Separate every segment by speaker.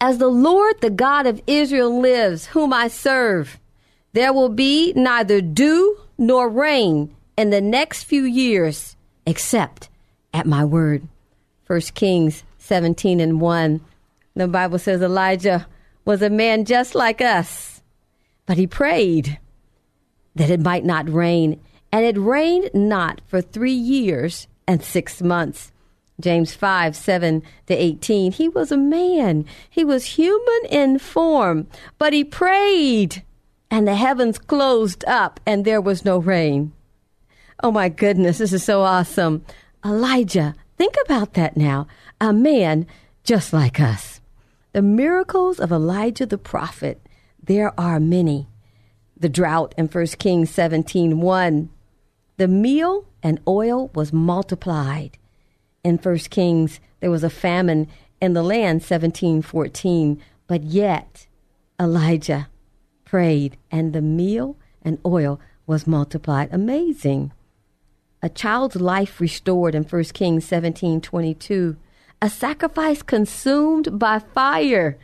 Speaker 1: As the Lord, the God of Israel, lives, whom I serve, there will be neither dew nor rain in the next few years, except at my word. 1 Kings 17 and 1. The Bible says Elijah was a man just like us, but he prayed that it might not rain, and it rained not for three years and six months. James 5, 7 to 18. He was a man. He was human in form, but he prayed, and the heavens closed up, and there was no rain. Oh my goodness, this is so awesome. Elijah, think about that now. A man just like us. The miracles of Elijah the prophet, there are many. The drought in 1 Kings 17, 1. The meal and oil was multiplied in First Kings, there was a famine in the land, 1714. But yet, Elijah prayed, and the meal and oil was multiplied. Amazing. A child's life restored in 1 Kings 1722. A sacrifice consumed by fire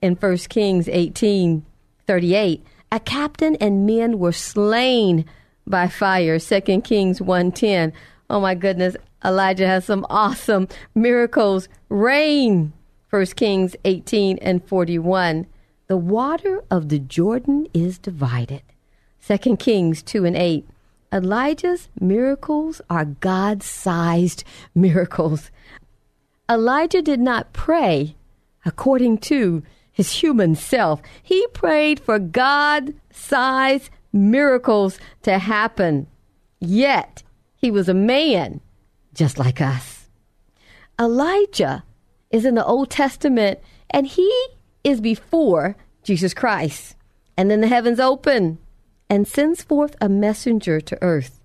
Speaker 1: in 1 Kings 1838. A captain and men were slain by fire, 2 Kings 110. Oh my goodness. Elijah has some awesome miracles. Rain, 1 Kings 18 and 41. The water of the Jordan is divided. 2 Kings 2 and 8. Elijah's miracles are God sized miracles. Elijah did not pray according to his human self, he prayed for God sized miracles to happen. Yet, he was a man just like us. Elijah is in the Old Testament and he is before Jesus Christ. And then the heavens open and sends forth a messenger to earth.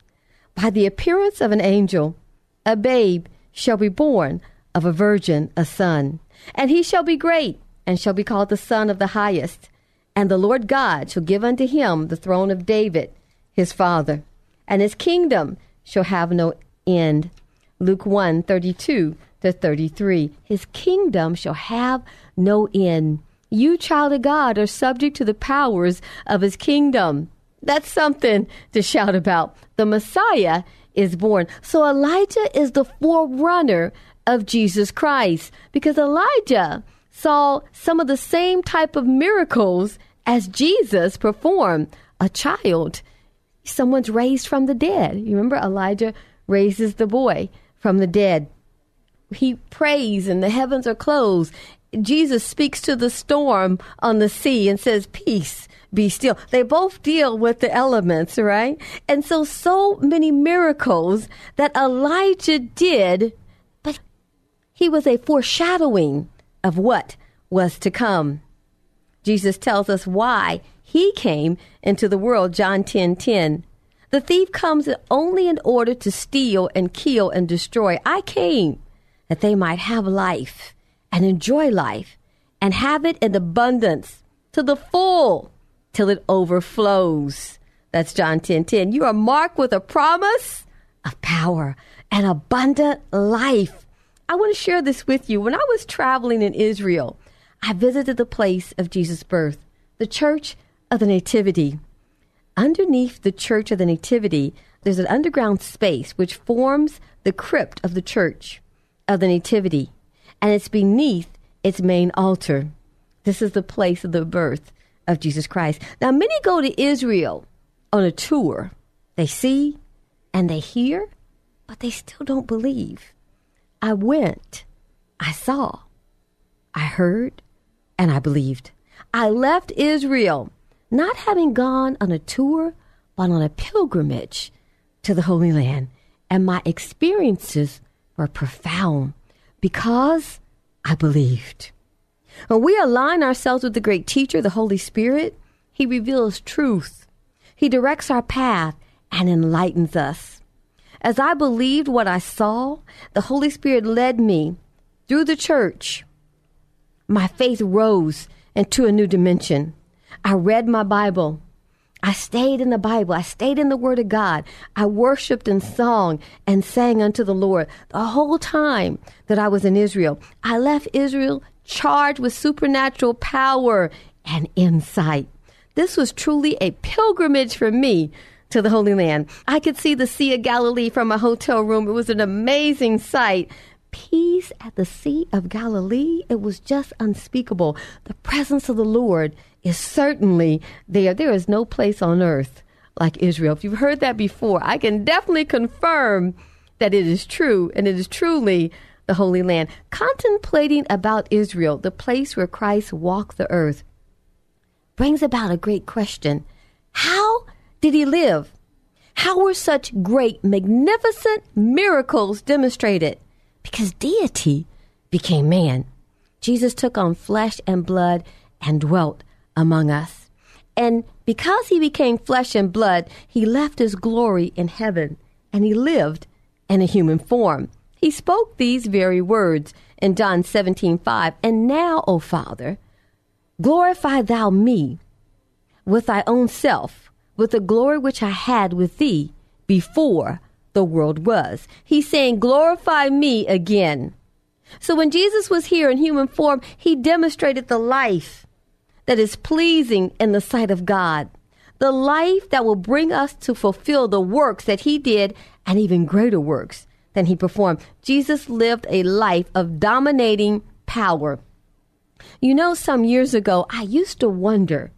Speaker 1: By the appearance of an angel, a babe shall be born of a virgin, a son. And he shall be great and shall be called the Son of the Highest. And the Lord God shall give unto him the throne of David, his father. And his kingdom shall have no end. Luke 1 32 to 33. His kingdom shall have no end. You, child of God, are subject to the powers of his kingdom. That's something to shout about. The Messiah is born. So Elijah is the forerunner of Jesus Christ because Elijah saw some of the same type of miracles as Jesus performed. A child, someone's raised from the dead. You remember Elijah raises the boy from the dead. He prays and the heavens are closed. Jesus speaks to the storm on the sea and says, Peace, be still. They both deal with the elements, right? And so, so many miracles that Elijah did, but he was a foreshadowing of what was to come. Jesus tells us why he came into the world, John 10 10. The thief comes only in order to steal and kill and destroy. I came that they might have life and enjoy life and have it in abundance to the full till it overflows. That's John 10 10. You are marked with a promise of power and abundant life. I want to share this with you. When I was traveling in Israel, I visited the place of Jesus' birth, the Church of the Nativity. Underneath the Church of the Nativity, there's an underground space which forms the crypt of the Church of the Nativity, and it's beneath its main altar. This is the place of the birth of Jesus Christ. Now, many go to Israel on a tour. They see and they hear, but they still don't believe. I went, I saw, I heard, and I believed. I left Israel not having gone on a tour, but on a pilgrimage to the Holy Land. And my experiences were profound because I believed. When we align ourselves with the great teacher, the Holy Spirit, He reveals truth. He directs our path and enlightens us. As I believed what I saw, the Holy Spirit led me through the church. My faith rose into a new dimension. I read my Bible. I stayed in the Bible. I stayed in the Word of God. I worshiped and sung and sang unto the Lord the whole time that I was in Israel. I left Israel charged with supernatural power and insight. This was truly a pilgrimage for me to the Holy Land. I could see the Sea of Galilee from my hotel room. It was an amazing sight. Peace at the Sea of Galilee, it was just unspeakable. The presence of the Lord is certainly there. There is no place on earth like Israel. If you've heard that before, I can definitely confirm that it is true and it is truly the Holy Land. Contemplating about Israel, the place where Christ walked the earth, brings about a great question. How did he live? How were such great, magnificent miracles demonstrated? Because deity became man. Jesus took on flesh and blood and dwelt among us. And because he became flesh and blood, he left his glory in heaven and he lived in a human form. He spoke these very words in John 17 5. And now, O Father, glorify thou me with thy own self, with the glory which I had with thee before the world was. He's saying, glorify me again. So when Jesus was here in human form, he demonstrated the life that is pleasing in the sight of God, the life that will bring us to fulfill the works that he did and even greater works than he performed. Jesus lived a life of dominating power. You know, some years ago, I used to wonder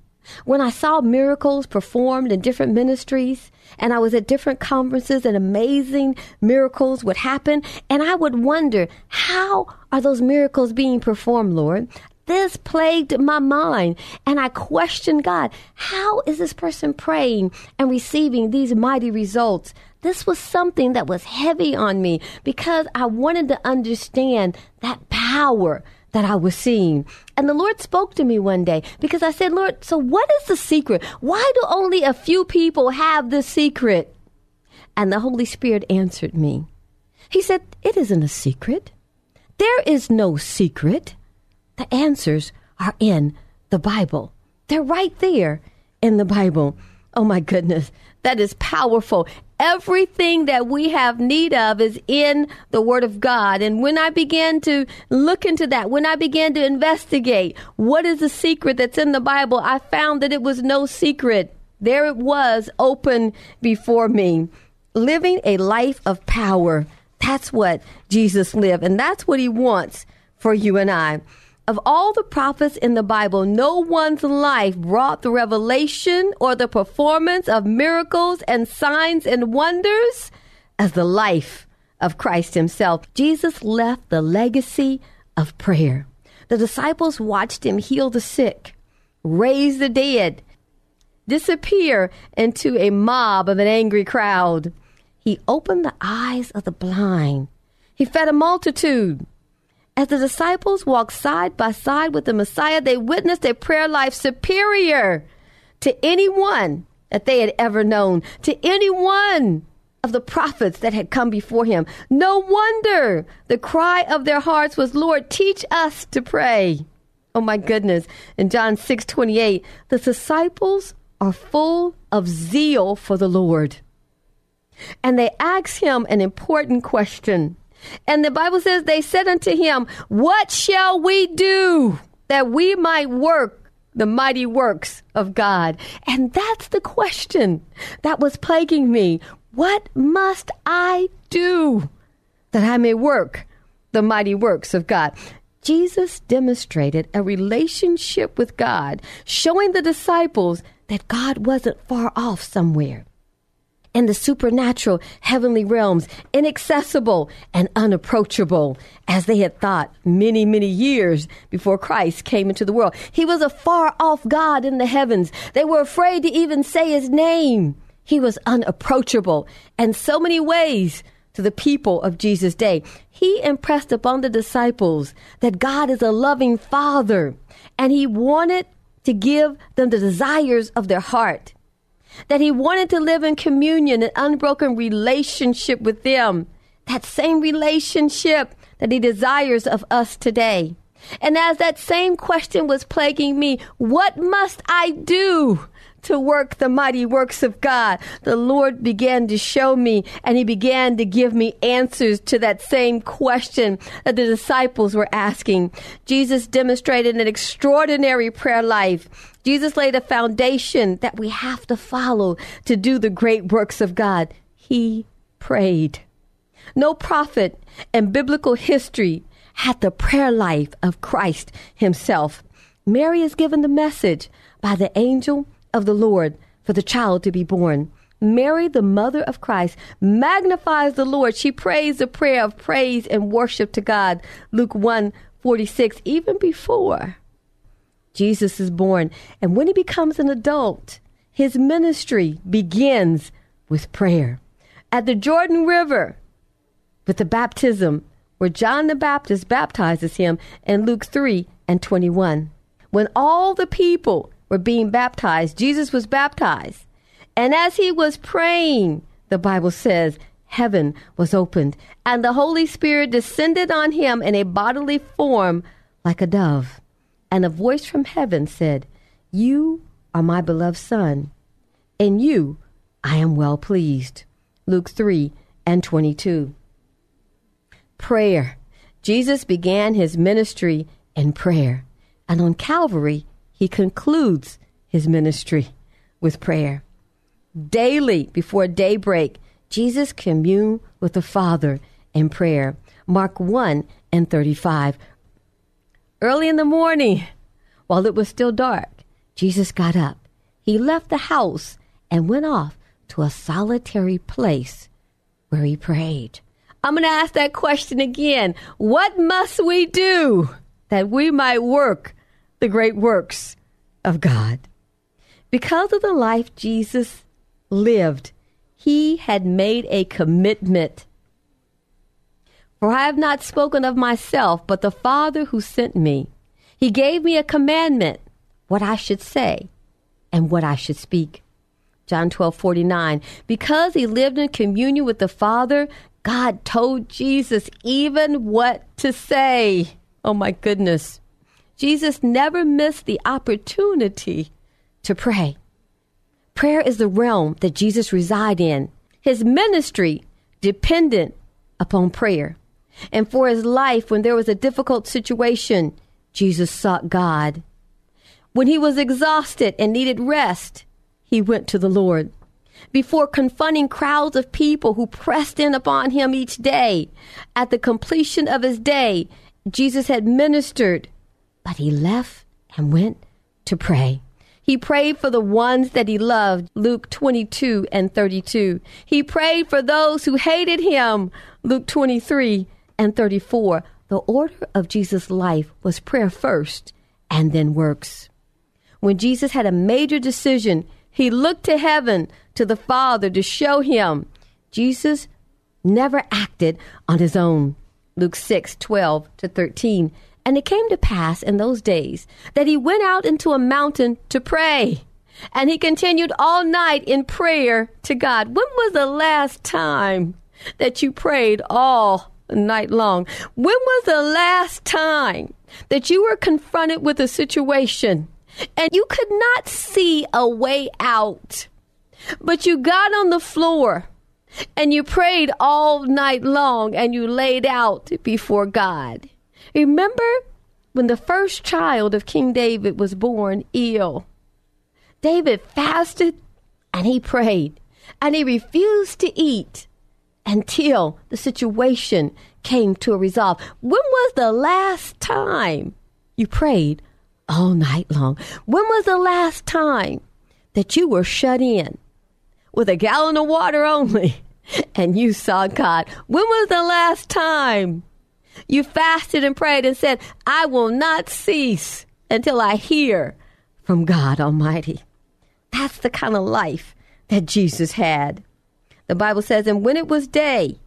Speaker 1: when I saw miracles performed in different ministries and I was at different conferences and amazing miracles would happen. And I would wonder, how are those miracles being performed, Lord? This plagued my mind, and I questioned God. How is this person praying and receiving these mighty results? This was something that was heavy on me because I wanted to understand that power that I was seeing. And the Lord spoke to me one day because I said, Lord, so what is the secret? Why do only a few people have the secret? And the Holy Spirit answered me. He said, It isn't a secret. There is no secret. The answers are in the Bible. They're right there in the Bible. Oh my goodness, that is powerful. Everything that we have need of is in the Word of God. And when I began to look into that, when I began to investigate what is the secret that's in the Bible, I found that it was no secret. There it was open before me. Living a life of power. That's what Jesus lived. And that's what he wants for you and I. Of all the prophets in the Bible, no one's life brought the revelation or the performance of miracles and signs and wonders as the life of Christ himself. Jesus left the legacy of prayer. The disciples watched him heal the sick, raise the dead, disappear into a mob of an angry crowd. He opened the eyes of the blind. He fed a multitude. As the disciples walked side by side with the Messiah, they witnessed a prayer life superior to anyone that they had ever known, to any one of the prophets that had come before him. No wonder the cry of their hearts was, Lord, teach us to pray. Oh my goodness. In John 6 28, the disciples are full of zeal for the Lord. And they ask him an important question. And the Bible says, They said unto him, What shall we do that we might work the mighty works of God? And that's the question that was plaguing me. What must I do that I may work the mighty works of God? Jesus demonstrated a relationship with God, showing the disciples that God wasn't far off somewhere in the supernatural heavenly realms, inaccessible and unapproachable, as they had thought many, many years before Christ came into the world. He was a far off God in the heavens. They were afraid to even say his name. He was unapproachable in so many ways to the people of Jesus' day. He impressed upon the disciples that God is a loving Father and he wanted to give them the desires of their heart. That he wanted to live in communion and unbroken relationship with them. That same relationship that he desires of us today. And as that same question was plaguing me, what must I do to work the mighty works of God, the Lord began to show me and he began to give me answers to that same question that the disciples were asking. Jesus demonstrated an extraordinary prayer life. Jesus laid a foundation that we have to follow to do the great works of God. He prayed. No prophet in biblical history had the prayer life of Christ himself. Mary is given the message by the angel of the Lord for the child to be born. Mary, the mother of Christ, magnifies the Lord. She prays a prayer of praise and worship to God. Luke 1 46, even before Jesus is born. And when he becomes an adult, his ministry begins with prayer. At the Jordan River, with the baptism, where John the Baptist baptizes him in Luke 3 and 21. When all the people were being baptized. Jesus was baptized. And as he was praying, the Bible says, heaven was opened, and the Holy Spirit descended on him in a bodily form like a dove. And a voice from heaven said, You are my beloved Son, in you I am well pleased. Luke 3 and 22. Prayer. Jesus began his ministry in prayer, and on Calvary, he concludes his ministry with prayer. Daily before daybreak, Jesus communed with the Father in prayer. Mark 1 and 35. Early in the morning, while it was still dark, Jesus got up. He left the house and went off to a solitary place where he prayed. I'm going to ask that question again. What must we do that we might work the great works of God. Because of the life Jesus lived, he had made a commitment. For I have not spoken of myself, but the Father who sent me. He gave me a commandment, what I should say and what I should speak. John 12, 49. Because he lived in communion with the Father, God told Jesus even what to say. Oh my goodness. Jesus never missed the opportunity to pray. Prayer is the realm that Jesus resided in. His ministry dependent upon prayer. And for his life, when there was a difficult situation, Jesus sought God. When he was exhausted and needed rest, he went to the Lord. Before confronting crowds of people who pressed in upon him each day, at the completion of his day, Jesus had ministered but he left and went to pray. He prayed for the ones that he loved, Luke 22 and 32. He prayed for those who hated him, Luke 23 and 34. The order of Jesus' life was prayer first and then works. When Jesus had a major decision, he looked to heaven, to the Father, to show him. Jesus never acted on his own. Luke 6 12 to 13. And it came to pass in those days that he went out into a mountain to pray. And he continued all night in prayer to God. When was the last time that you prayed all night long? When was the last time that you were confronted with a situation and you could not see a way out, but you got on the floor and you prayed all night long and you laid out before God. Remember when the first child of King David was born ill? David fasted and he prayed and he refused to eat until the situation came to a resolve. When was the last time you prayed all night long? When was the last time that you were shut in with a gallon of water only and you saw God? When was the last time you fasted and prayed and said, I will not cease until I hear from God Almighty? That's the kind of life that Jesus had. The Bible says, and when it was day,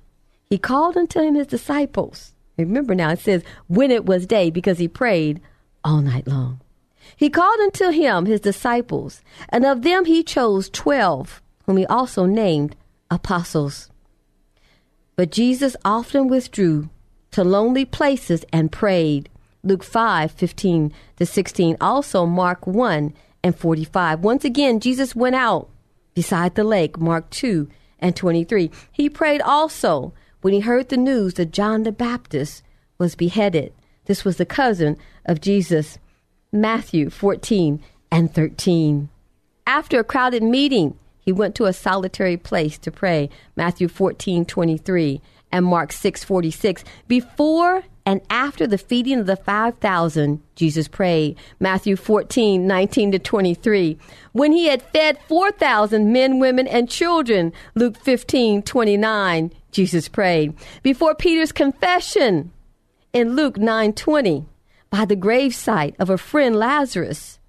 Speaker 1: he called unto him his disciples. Remember now, it says, when it was day, because he prayed all night long. He called unto him his disciples, and of them he chose twelve, whom he also named apostles. But Jesus often withdrew to lonely places and prayed. Luke 5 15 to 16. Also, Mark 1 and 45. Once again, Jesus went out beside the lake. Mark 2 and 23. He prayed also when he heard the news that John the Baptist was beheaded. This was the cousin of Jesus. Matthew 14 and 13. After a crowded meeting, he went to a solitary place to pray. Matthew 14 23 and Mark 6 46. Before and after the feeding of the 5,000, Jesus prayed. Matthew 14, 19 to 23. When he had fed 4,000 men, women, and children, Luke 15, 29, Jesus prayed. Before Peter's confession in Luke 9, 20, by the gravesite of a friend Lazarus,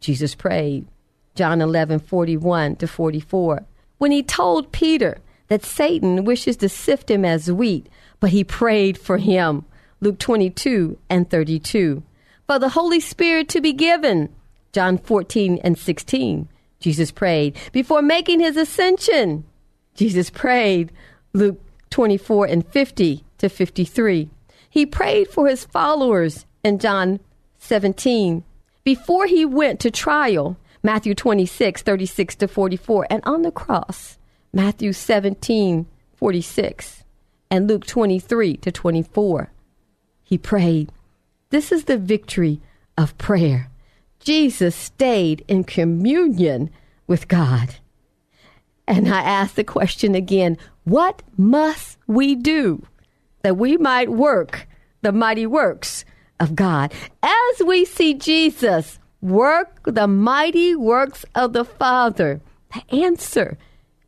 Speaker 1: Jesus prayed. John 11, 41 to 44. When he told Peter that Satan wishes to sift him as wheat, but he prayed for him. Luke 22 and 32. For the Holy Spirit to be given, John 14 and 16. Jesus prayed. Before making his ascension, Jesus prayed. Luke 24 and 50 to 53. He prayed for his followers in John 17. Before he went to trial, Matthew 26, 36 to 44, and on the cross, Matthew 17, 46, and Luke 23 to 24 he prayed. This is the victory of prayer. Jesus stayed in communion with God. And I ask the question again what must we do that we might work the mighty works of God? As we see Jesus work the mighty works of the Father, the answer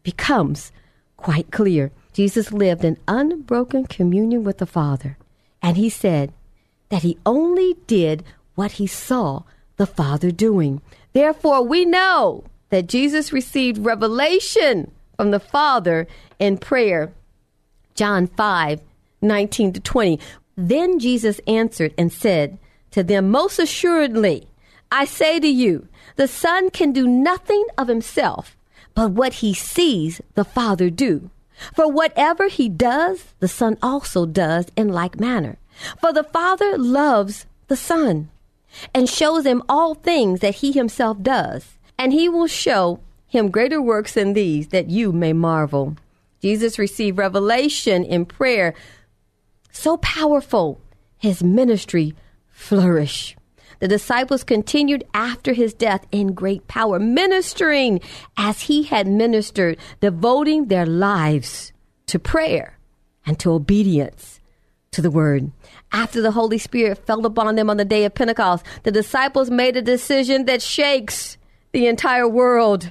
Speaker 1: becomes quite clear. Jesus lived in unbroken communion with the Father. And he said that he only did what he saw the Father doing. Therefore, we know that Jesus received revelation from the Father in prayer. John 5 19 to 20. Then Jesus answered and said to them, Most assuredly, I say to you, the Son can do nothing of himself but what he sees the Father do. For whatever he does, the Son also does in like manner. For the Father loves the Son and shows him all things that he himself does, and he will show him greater works than these that you may marvel. Jesus received revelation in prayer so powerful, his ministry flourished. The disciples continued after his death in great power, ministering as he had ministered, devoting their lives to prayer and to obedience to the word. After the Holy Spirit fell upon them on the day of Pentecost, the disciples made a decision that shakes the entire world.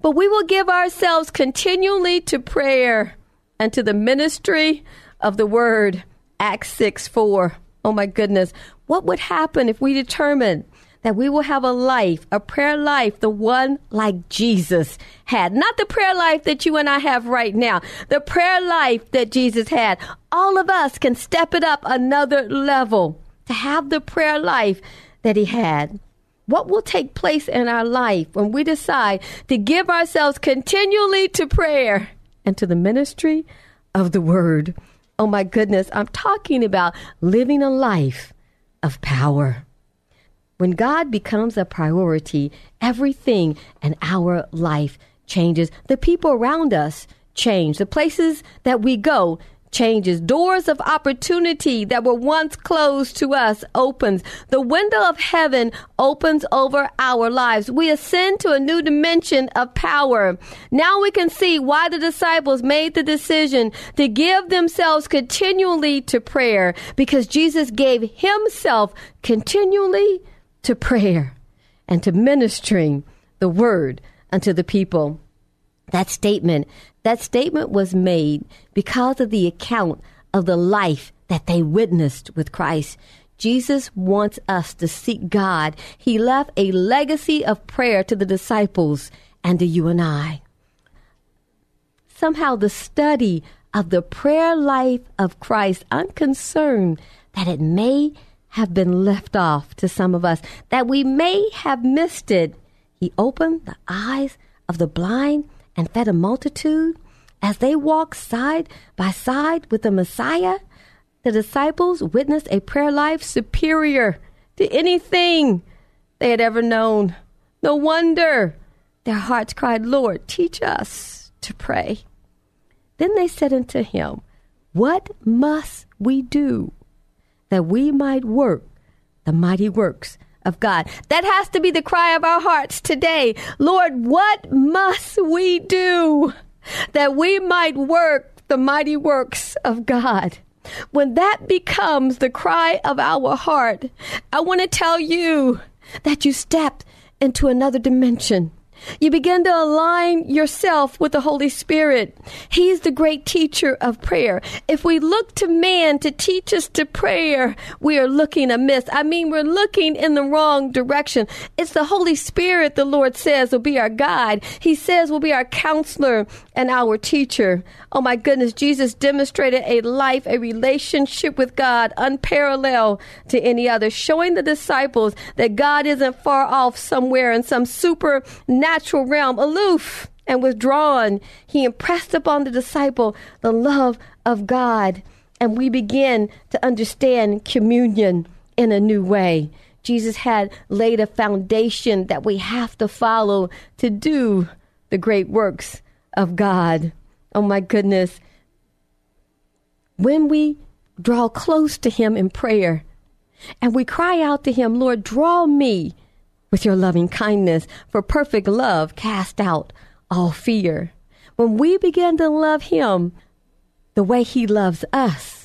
Speaker 1: But we will give ourselves continually to prayer and to the ministry of the word. Acts 6 4. Oh my goodness. What would happen if we determined that we will have a life, a prayer life, the one like Jesus had? Not the prayer life that you and I have right now, the prayer life that Jesus had. All of us can step it up another level to have the prayer life that he had. What will take place in our life when we decide to give ourselves continually to prayer and to the ministry of the word? Oh my goodness, I'm talking about living a life of power. When God becomes a priority, everything in our life changes. The people around us change. The places that we go changes. Doors of opportunity that were once closed to us opens. The window of heaven opens over our lives. We ascend to a new dimension of power. Now we can see why the disciples made the decision to give themselves continually to prayer because Jesus gave himself continually to prayer and to ministering the word unto the people. That statement that statement was made because of the account of the life that they witnessed with Christ. Jesus wants us to seek God. He left a legacy of prayer to the disciples and to you and I. Somehow, the study of the prayer life of Christ, I'm concerned that it may have been left off to some of us, that we may have missed it. He opened the eyes of the blind and fed a multitude, as they walked side by side with the Messiah, the disciples witnessed a prayer life superior to anything they had ever known. No wonder their hearts cried, Lord, teach us to pray. Then they said unto him, What must we do that we might work the mighty works of God. That has to be the cry of our hearts today. Lord, what must we do that we might work the mighty works of God? When that becomes the cry of our heart, I want to tell you that you step into another dimension you begin to align yourself with the Holy Spirit. He's the great teacher of prayer. If we look to man to teach us to prayer, we are looking amiss. I mean, we're looking in the wrong direction. It's the Holy Spirit, the Lord says, will be our guide. He says will be our counselor and our teacher. Oh my goodness, Jesus demonstrated a life, a relationship with God unparalleled to any other, showing the disciples that God isn't far off somewhere in some supernatural realm, aloof and withdrawn. He impressed upon the disciple the love of God, and we begin to understand communion in a new way. Jesus had laid a foundation that we have to follow to do the great works of God. Oh my goodness. When we draw close to Him in prayer and we cry out to Him, Lord, draw me with your loving kindness, for perfect love cast out all fear. When we begin to love Him the way He loves us,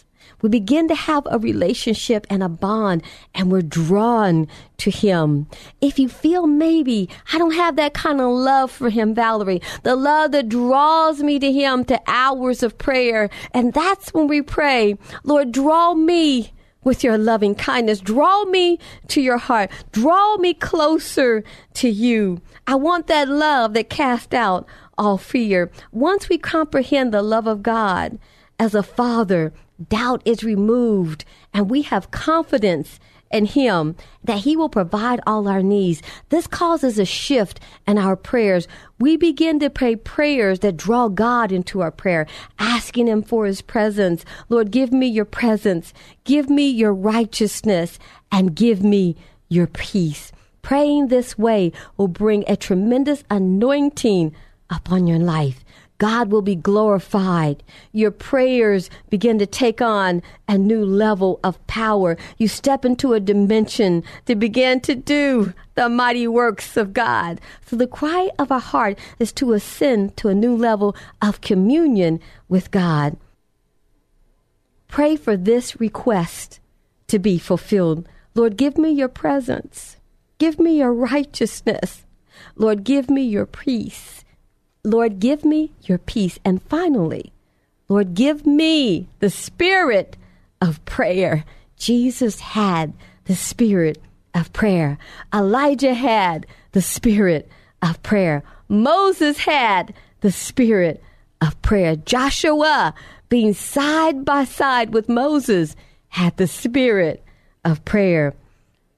Speaker 1: we begin to have a relationship and a bond and we're drawn to him. If you feel maybe I don't have that kind of love for him, Valerie, the love that draws me to him to hours of prayer. And that's when we pray, Lord, draw me with your loving kindness. Draw me to your heart. Draw me closer to you. I want that love that casts out all fear. Once we comprehend the love of God as a father doubt is removed and we have confidence in Him that He will provide all our needs. This causes a shift in our prayers. We begin to pray prayers that draw God into our prayer, asking Him for His presence. Lord, give me your presence, give me your righteousness, and give me your peace. Praying this way will bring a tremendous anointing upon your life. God will be glorified. Your prayers begin to take on a new level of power. You step into a dimension to begin to do the mighty works of God. So the cry of our heart is to ascend to a new level of communion with God. Pray for this request to be fulfilled. Lord, give me your presence. Give me your righteousness. Lord, give me your peace. Lord, give me your peace. And finally, Lord, give me the spirit of prayer. Jesus had the spirit of prayer. Elijah had the spirit of prayer. Moses had the spirit of prayer. Joshua, being side by side with Moses, had the spirit of prayer.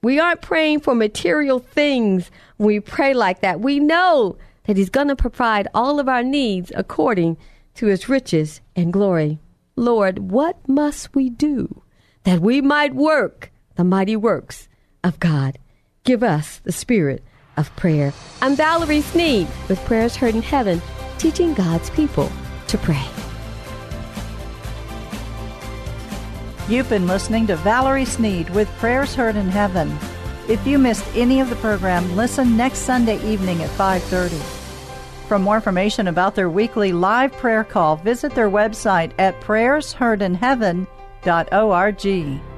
Speaker 1: We aren't praying for material things when we pray like that. We know that He's going to provide all of our needs according to His riches and glory. Lord, what must we do that we might work the mighty works of God. Give us the spirit of prayer. I'm Valerie Sneed with Prayers Heard in Heaven, teaching God's people to pray.
Speaker 2: You've been listening to Valerie Sneed with Prayers Heard in Heaven. If you missed any of the program, listen next Sunday evening at 5:30. For more information about their weekly live prayer call, visit their website at prayersheardinheaven.org.